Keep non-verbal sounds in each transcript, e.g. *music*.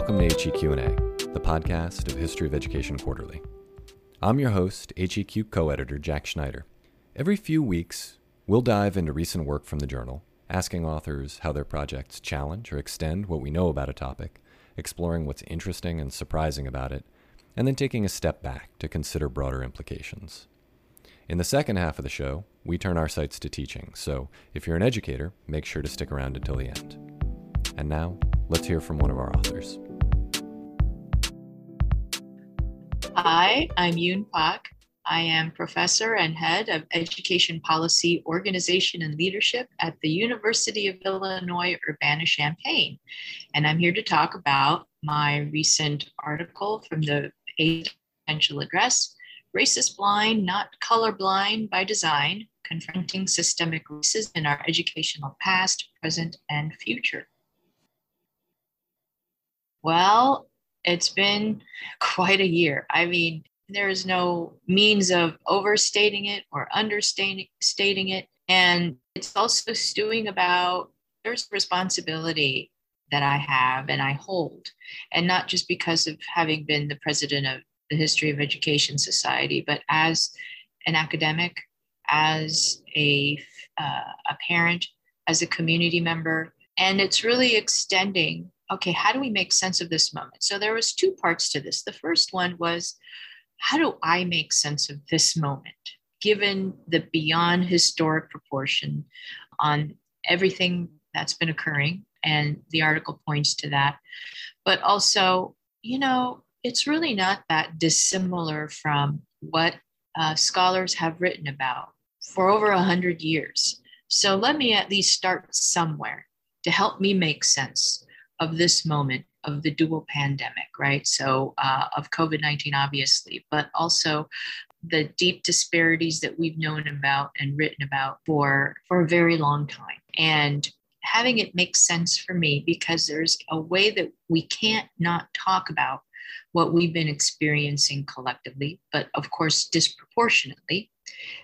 Welcome to HEQ&A, the podcast of History of Education Quarterly. I'm your host, HEQ co-editor Jack Schneider. Every few weeks, we'll dive into recent work from the journal, asking authors how their projects challenge or extend what we know about a topic, exploring what's interesting and surprising about it, and then taking a step back to consider broader implications. In the second half of the show, we turn our sights to teaching, so if you're an educator, make sure to stick around until the end. And now, let's hear from one of our authors. Hi, I'm Yoon Pak. I am professor and head of education policy, organization, and leadership at the University of Illinois Urbana Champaign. And I'm here to talk about my recent article from the presidential address Racist Blind, Not Colorblind by Design Confronting Systemic Racism in Our Educational Past, Present, and Future. Well, it's been quite a year. I mean, there is no means of overstating it or understating it. And it's also stewing about there's responsibility that I have and I hold, and not just because of having been the president of the History of Education Society, but as an academic, as a, uh, a parent, as a community member. And it's really extending okay, how do we make sense of this moment? So there was two parts to this. The first one was how do I make sense of this moment, given the beyond historic proportion on everything that's been occurring? And the article points to that. But also, you know, it's really not that dissimilar from what uh, scholars have written about for over a hundred years. So let me at least start somewhere to help me make sense of this moment of the dual pandemic, right? So, uh, of COVID 19, obviously, but also the deep disparities that we've known about and written about for, for a very long time. And having it make sense for me because there's a way that we can't not talk about what we've been experiencing collectively, but of course, disproportionately.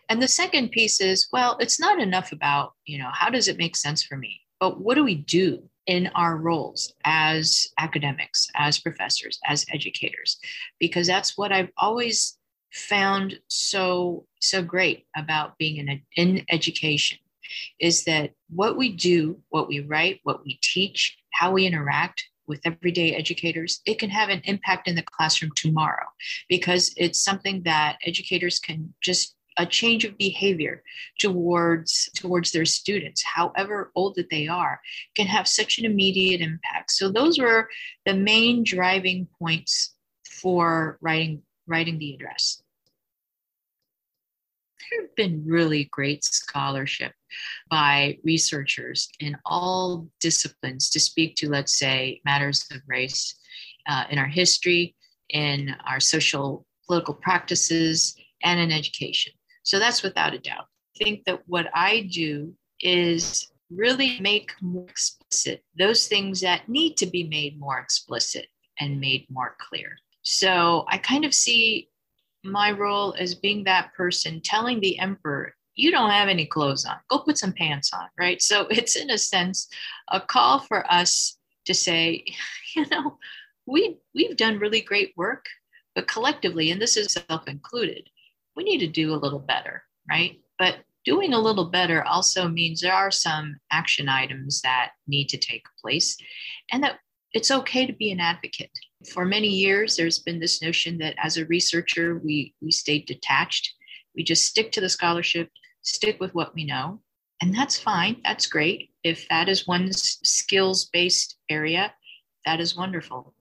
And the second piece is well, it's not enough about, you know, how does it make sense for me? But what do we do in our roles as academics, as professors, as educators? Because that's what I've always found so so great about being in, a, in education is that what we do, what we write, what we teach, how we interact with everyday educators, it can have an impact in the classroom tomorrow because it's something that educators can just a change of behavior towards towards their students however old that they are can have such an immediate impact so those were the main driving points for writing writing the address there have been really great scholarship by researchers in all disciplines to speak to, let's say, matters of race uh, in our history, in our social political practices, and in education. So that's without a doubt. I think that what I do is really make more explicit those things that need to be made more explicit and made more clear. So I kind of see my role as being that person telling the emperor, you don't have any clothes on, go put some pants on, right? So *laughs* it's in a sense a call for us to say, *laughs* you know, we we've done really great work, but collectively, and this is self included, we need to do a little better, right? But doing a little better also means there are some action items that need to take place and that it's okay to be an advocate for many years, there's been this notion that as a researcher, we, we stay detached. We just stick to the scholarship, stick with what we know. And that's fine. That's great. If that is one's skills based area, that is wonderful.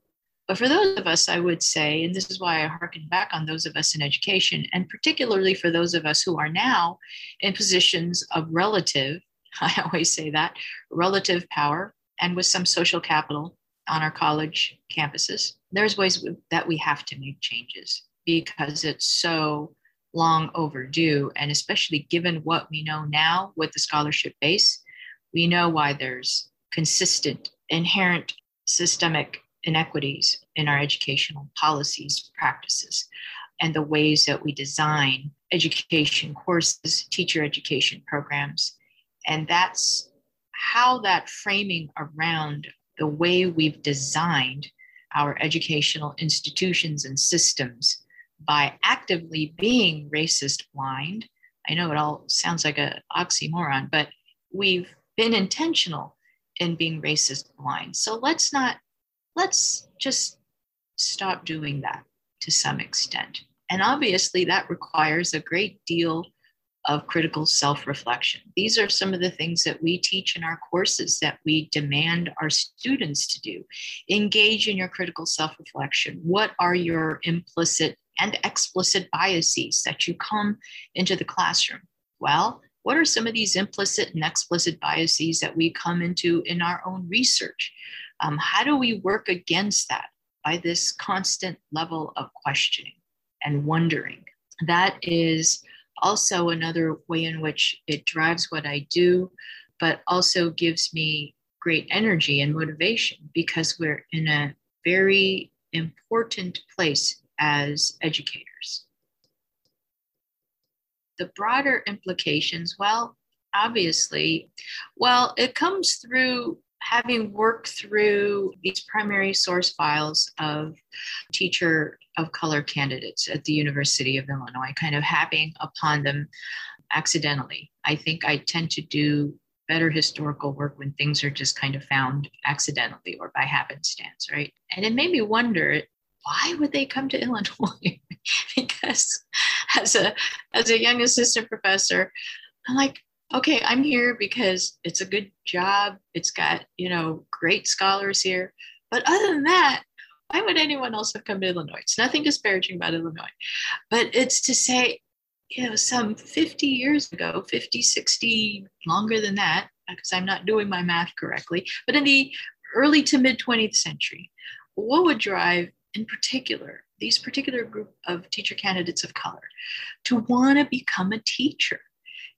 But for those of us, I would say, and this is why I harken back on those of us in education, and particularly for those of us who are now in positions of relative, *laughs* I always say that, relative power and with some social capital on our college campuses. There's ways that we have to make changes because it's so long overdue. And especially given what we know now with the scholarship base, we know why there's consistent, inherent systemic inequities in our educational policies, practices, and the ways that we design education courses, teacher education programs. And that's how that framing around the way we've designed our educational institutions and systems by actively being racist blind. I know it all sounds like an oxymoron, but we've been intentional in being racist blind. So let's not, let's just stop doing that to some extent. And obviously, that requires a great deal of critical self reflection. These are some of the things that we teach in our courses that we demand our students to do. Engage in your critical self reflection. What are your implicit and explicit biases that you come into the classroom? Well, what are some of these implicit and explicit biases that we come into in our own research? Um, how do we work against that by this constant level of questioning and wondering? That is also another way in which it drives what I do, but also gives me great energy and motivation because we're in a very important place as educators. The broader implications, well, obviously, well, it comes through having worked through these primary source files of teacher of color candidates at the University of Illinois, kind of having upon them accidentally. I think I tend to do better historical work when things are just kind of found accidentally or by happenstance, right? And it made me wonder why would they come to *laughs* Illinois? because as a as a young assistant professor, I'm like, okay, I'm here because it's a good job. It's got, you know, great scholars here. But other than that, why would anyone else have come to Illinois? It's nothing disparaging about Illinois, but it's to say, you know, some 50 years ago, 50, 60, longer than that, because I'm not doing my math correctly, but in the early to mid 20th century, what would drive, in particular, these particular group of teacher candidates of color to want to become a teacher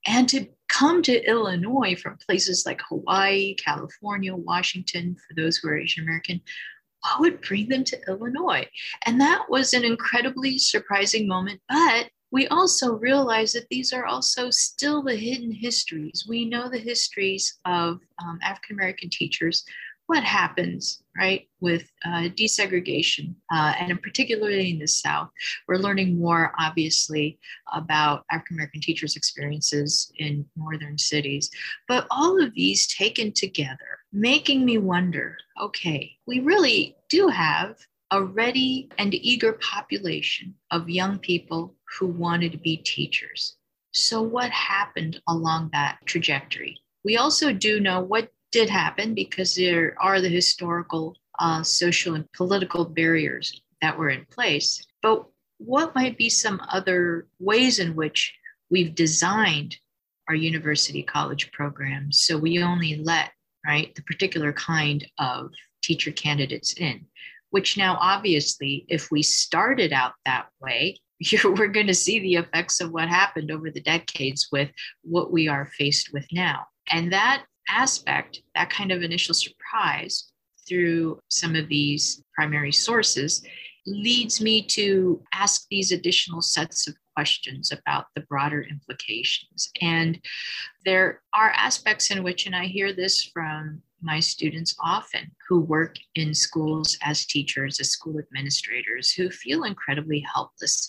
and to come to Illinois from places like Hawaii, California, Washington, for those who are Asian American, what would bring them to Illinois? And that was an incredibly surprising moment. But we also realize that these are also still the hidden histories. We know the histories of um, African American teachers what happens, right, with uh, desegregation, uh, and particularly in the South. We're learning more, obviously, about African American teachers' experiences in northern cities. But all of these taken together, making me wonder okay, we really do have a ready and eager population of young people who wanted to be teachers. So, what happened along that trajectory? We also do know what did happen because there are the historical, uh, social, and political barriers that were in place. But what might be some other ways in which we've designed our university college programs so we only let right the particular kind of teacher candidates in which now obviously if we started out that way *laughs* we're going to see the effects of what happened over the decades with what we are faced with now and that aspect, that kind of initial surprise through some of these primary sources leads me to ask these additional sets of questions about the broader implications. And there are aspects in which, and I hear this from my students often who work in schools as teachers, as school administrators, who feel incredibly helpless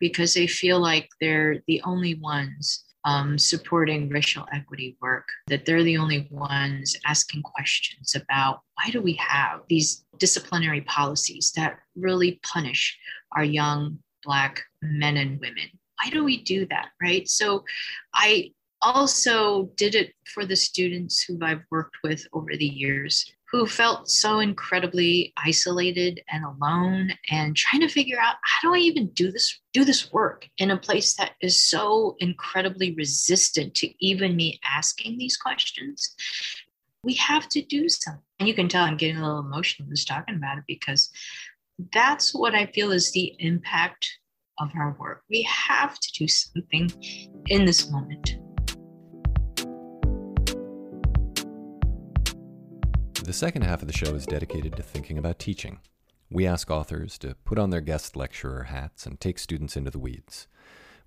because they feel like they're the only ones um, supporting racial equity work, that they're the only ones asking questions about why do we have these disciplinary policies that really punish our young Black men and women? Why do we do that, right? So I also did it for the students who I've worked with over the years who felt so incredibly isolated and alone and trying to figure out how do I even do this do this work in a place that is so incredibly resistant to even me asking these questions? We have to do something. And you can tell I'm getting a little emotional just talking about it because that's what I feel is the impact of our work. We have to do something in this moment The second half of the show is dedicated to thinking about teaching. We ask authors to put on their guest lecturer hats and take students into the weeds.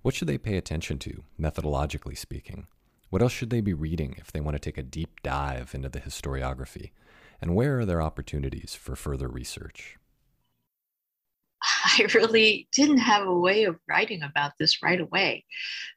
What should they pay attention to, methodologically speaking? What else should they be reading if they want to take a deep dive into the historiography? And where are there opportunities for further research? *laughs* I really didn't have a way of writing about this right away.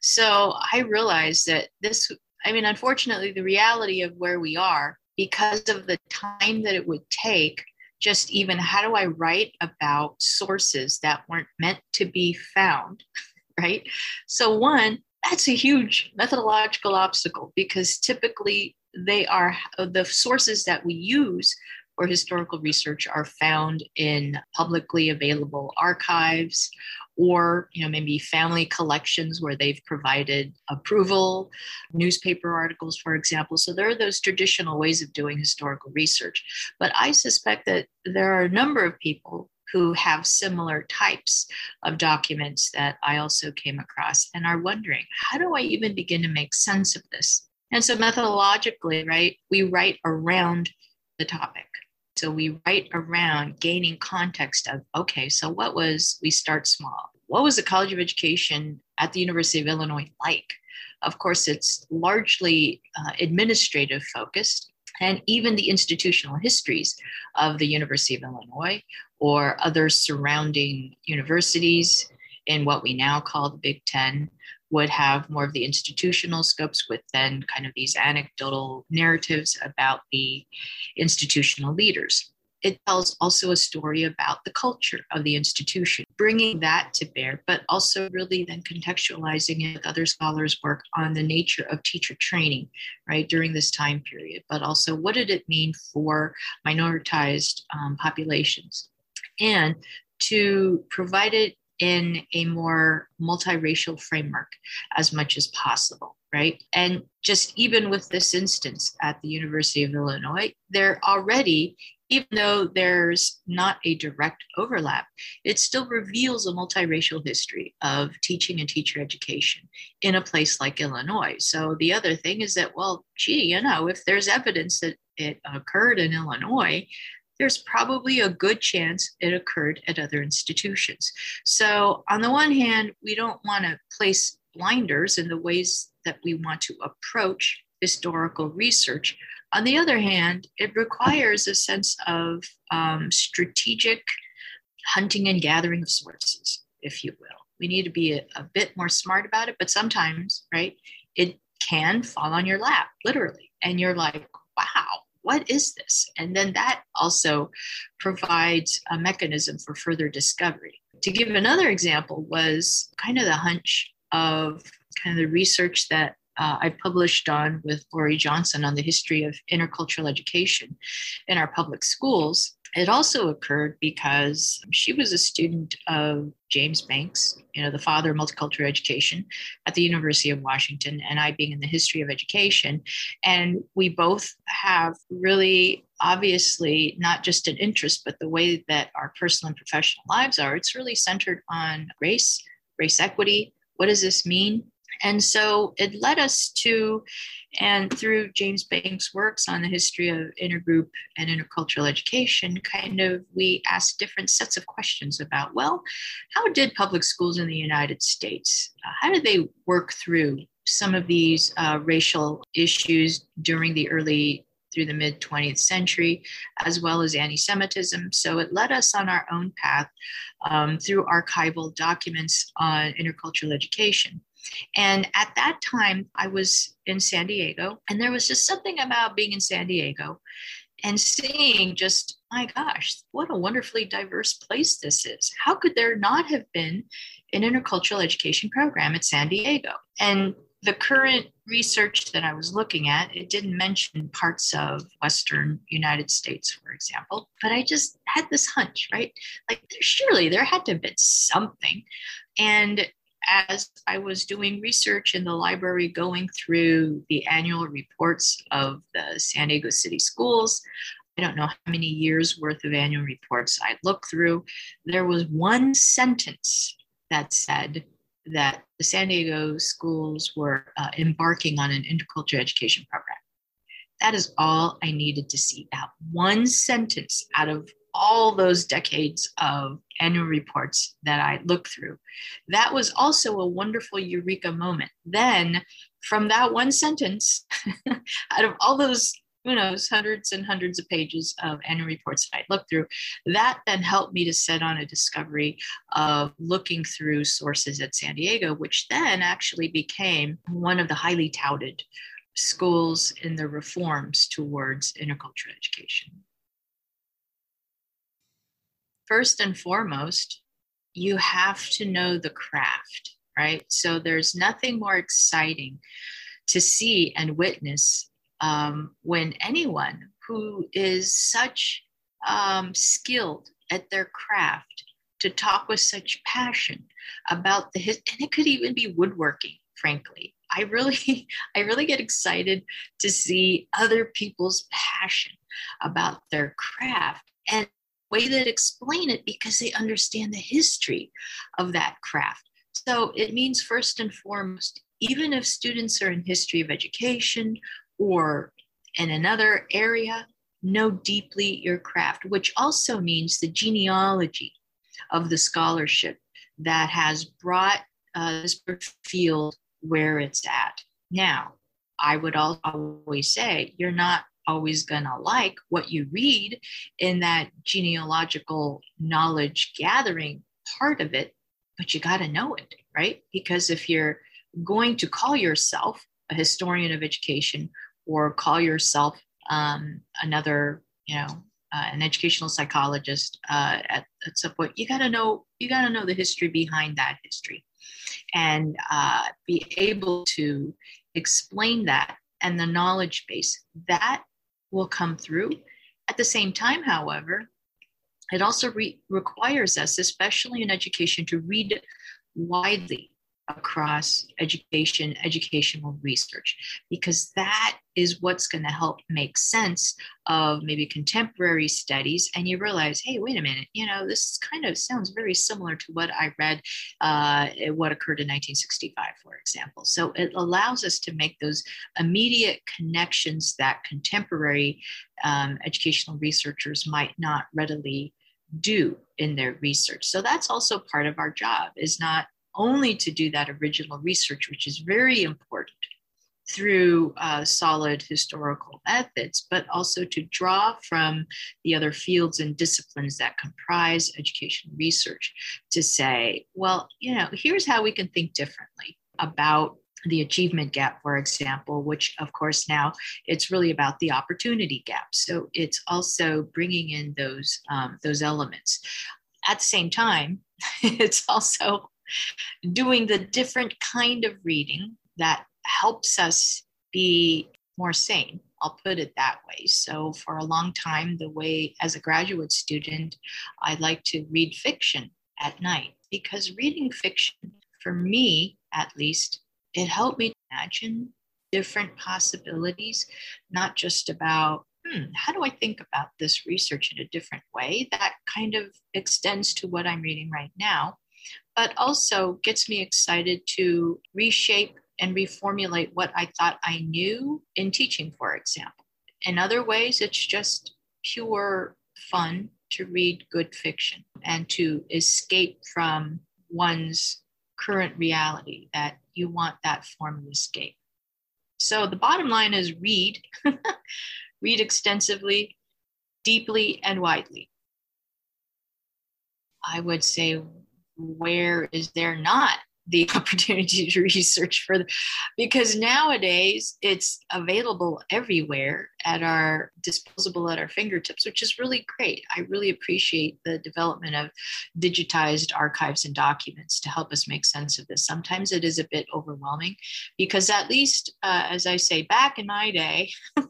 So I realized that this, I mean, unfortunately, the reality of where we are, because of the time that it would take, just even how do I write about sources that weren't meant to be found, *laughs* right? So, one, that's a huge methodological obstacle because typically they are the sources that we use for historical research are found in publicly available archives or you know maybe family collections where they've provided approval newspaper articles for example. So there are those traditional ways of doing historical research. But i suspect that there are a number of people who have similar types of documents that i also came across and are wondering how do i even begin to make sense of this? And so methodologically right we write around the topic so we write around gaining context of okay, so what was, we start small. What was the College of Education at the University of Illinois like? Of course, it's largely uh, administrative focused, and even the institutional histories of the University of Illinois or other surrounding universities in what we now call the Big Ten would have more of the institutional scopes with then kind of these anecdotal narratives about the institutional leaders. It tells also a story about the culture of the institution, bringing that to bear, but also really then contextualizing it with other scholars' work on the nature of teacher training, right, during this time period, but also what did it mean for minoritized um, populations? And to provide it in a more multiracial framework as much as possible, right? And just even with this instance at the University of Illinois, there already, even though there's not a direct overlap, it still reveals a multiracial history of teaching and teacher education in a place like Illinois. So the other thing is that, well, gee, you know, if there's evidence that it occurred in Illinois, there's probably a good chance it occurred at other institutions. So, on the one hand, we don't want to place blinders in the ways that we want to approach historical research. On the other hand, it requires a sense of um, strategic hunting and gathering of sources, if you will. We need to be a, a bit more smart about it, but sometimes, right, it can fall on your lap, literally. And you're like, wow, what is this? And then that also provides a mechanism for further discovery. To give another example, was kind of the hunch of kind of the research that uh, I published on with Lauri Johnson on the history of intercultural education in our public schools. It also occurred because she was a student of James Banks, you know, the father of multicultural education at the University of Washington, and I being in the history of education. And we both have really obviously not just an interest, but the way that our personal and professional lives are. It's really centered on race, race equity. What does this mean? And so it led us to, and through James Banks' works on the history of intergroup and intercultural education, kind of we asked different sets of questions about, well, how did public schools in the United States, uh, how did they work through some of these uh, racial issues during the early through the mid 20th century, as well as anti Semitism. So it led us on our own path um, through archival documents on intercultural education. And at that time, I was in San Diego, and there was just something about being in San Diego and seeing just, my gosh, what a wonderfully diverse place this is. How could there not have been an intercultural education program at San Diego? And the current research that I was looking at, it didn't mention parts of Western United States, for example, but I just had this hunch, right? Like, surely there had to have been something. And as I was doing research in the library, going through the annual reports of the San Diego City schools, I don't know how many years worth of annual reports I looked through. There was one sentence that said that the San Diego schools were uh, embarking on an intercultural education program. That is all I needed to see. That one sentence out of all those decades of annual reports that I looked through. That was also a wonderful eureka moment. Then, from that one sentence, *laughs* out of all those who knows, hundreds and hundreds of pages of annual reports that I looked through. That then helped me to set on a discovery of looking through sources at San Diego, which then actually became one of the highly touted schools in the reforms towards intercultural education. First and foremost, you have to know the craft, right? So there's nothing more exciting to see and witness um, when anyone who is such um, skilled at their craft to talk with such passion about the his and it could even be woodworking frankly i really *laughs* i really get excited to see other people's passion about their craft and way that explain it because they understand the history of that craft so it means first and foremost even if students are in history of education or in another area, know deeply your craft, which also means the genealogy of the scholarship that has brought uh, this field where it's at. Now, I would always say you're not always going to like what you read in that genealogical knowledge gathering part of it, but you got to know it, right? Because if you're going to call yourself a historian of education or call yourself um, another, you know, uh, an educational psychologist uh, at, at some point, you got to know you got to know the history behind that history, and uh, be able to explain that and the knowledge base that will come through. At the same time, however, it also re- requires us, especially in education, to read widely across education, educational research, because that is what's going to help make sense of maybe contemporary studies. And you realize, hey, wait a minute, you know, this kind of sounds very similar to what I read, uh, what occurred in 1965, for example. So it allows us to make those immediate connections that contemporary um, educational researchers might not readily do in their research. So that's also part of our job is not only to do that original research, which is very important through uh, solid historical methods, but also to draw from the other fields and disciplines that comprise education research to say, well, you know, here's how we can think differently about the achievement gap, for example, which of course now it's really about the opportunity gap. So it's also bringing in those um, those elements. At the same time, *laughs* it's also doing the different kind of reading that helps us be more sane. I'll put it that way. So, for a long time, the way as a graduate student, I like to read fiction at night because reading fiction, for me at least, it helped me imagine different possibilities, not just about, hmm, how do I think about this research in a different way? That kind of extends to what I'm reading right now, but also gets me excited to reshape and reformulate what I thought I knew in teaching, for example. In other ways, it's just pure fun to read good fiction and to escape from one's current reality that you want that form of escape. So the bottom line is read, *laughs* read extensively, deeply, and widely. I would say where is there not the *laughs* opportunity to research further? Because nowadays it's available everywhere at our disposable at our fingertips which is really great. I really appreciate the development of digitized archives and documents to help us make sense of this. Sometimes it is a bit overwhelming because at least uh, as i say back in my day *laughs*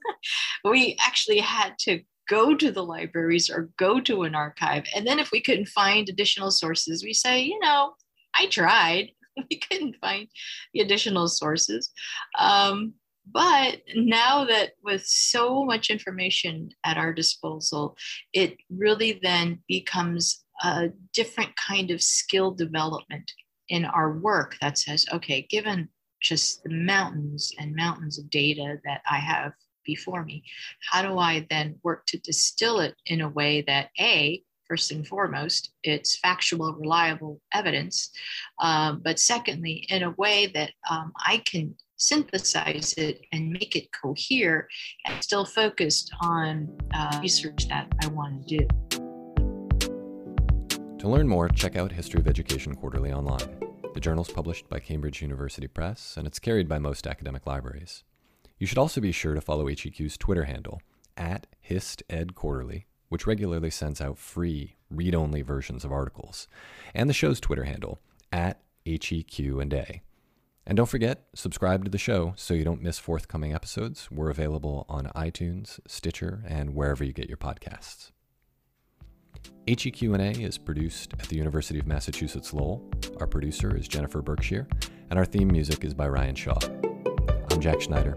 we actually had to go to the libraries or go to an archive. And then if we couldn't find additional sources, we say, you know, I tried. *laughs* We couldn't find the additional sources. Um, but now that with so much information at our disposal, it really then becomes a different kind of skill development in our work that says, okay, given just the mountains and mountains of data that I have before me. How do I then work to distill it in a way that A, first and foremost, it's factual, reliable evidence, um, but secondly, in a way that um, I can synthesize it and make it cohere and still focused on uh, research that I want to do. To learn more, check out History of Education Quarterly online. The journal is published by Cambridge University Press, and it's carried by most academic libraries. You should also be sure to follow HEQ's Twitter handle, at HistEdQuarterly, which regularly sends out free, read only versions of articles, and the show's Twitter handle, at HEQ and A. And don't forget, subscribe to the show so you don't miss forthcoming episodes. We're available on iTunes, Stitcher, and wherever you get your podcasts. HEQ&A is produced at the University of Massachusetts Lowell. Our producer is Jennifer Berkshire, and our theme music is by Ryan Shaw. I'm Jack Schneider.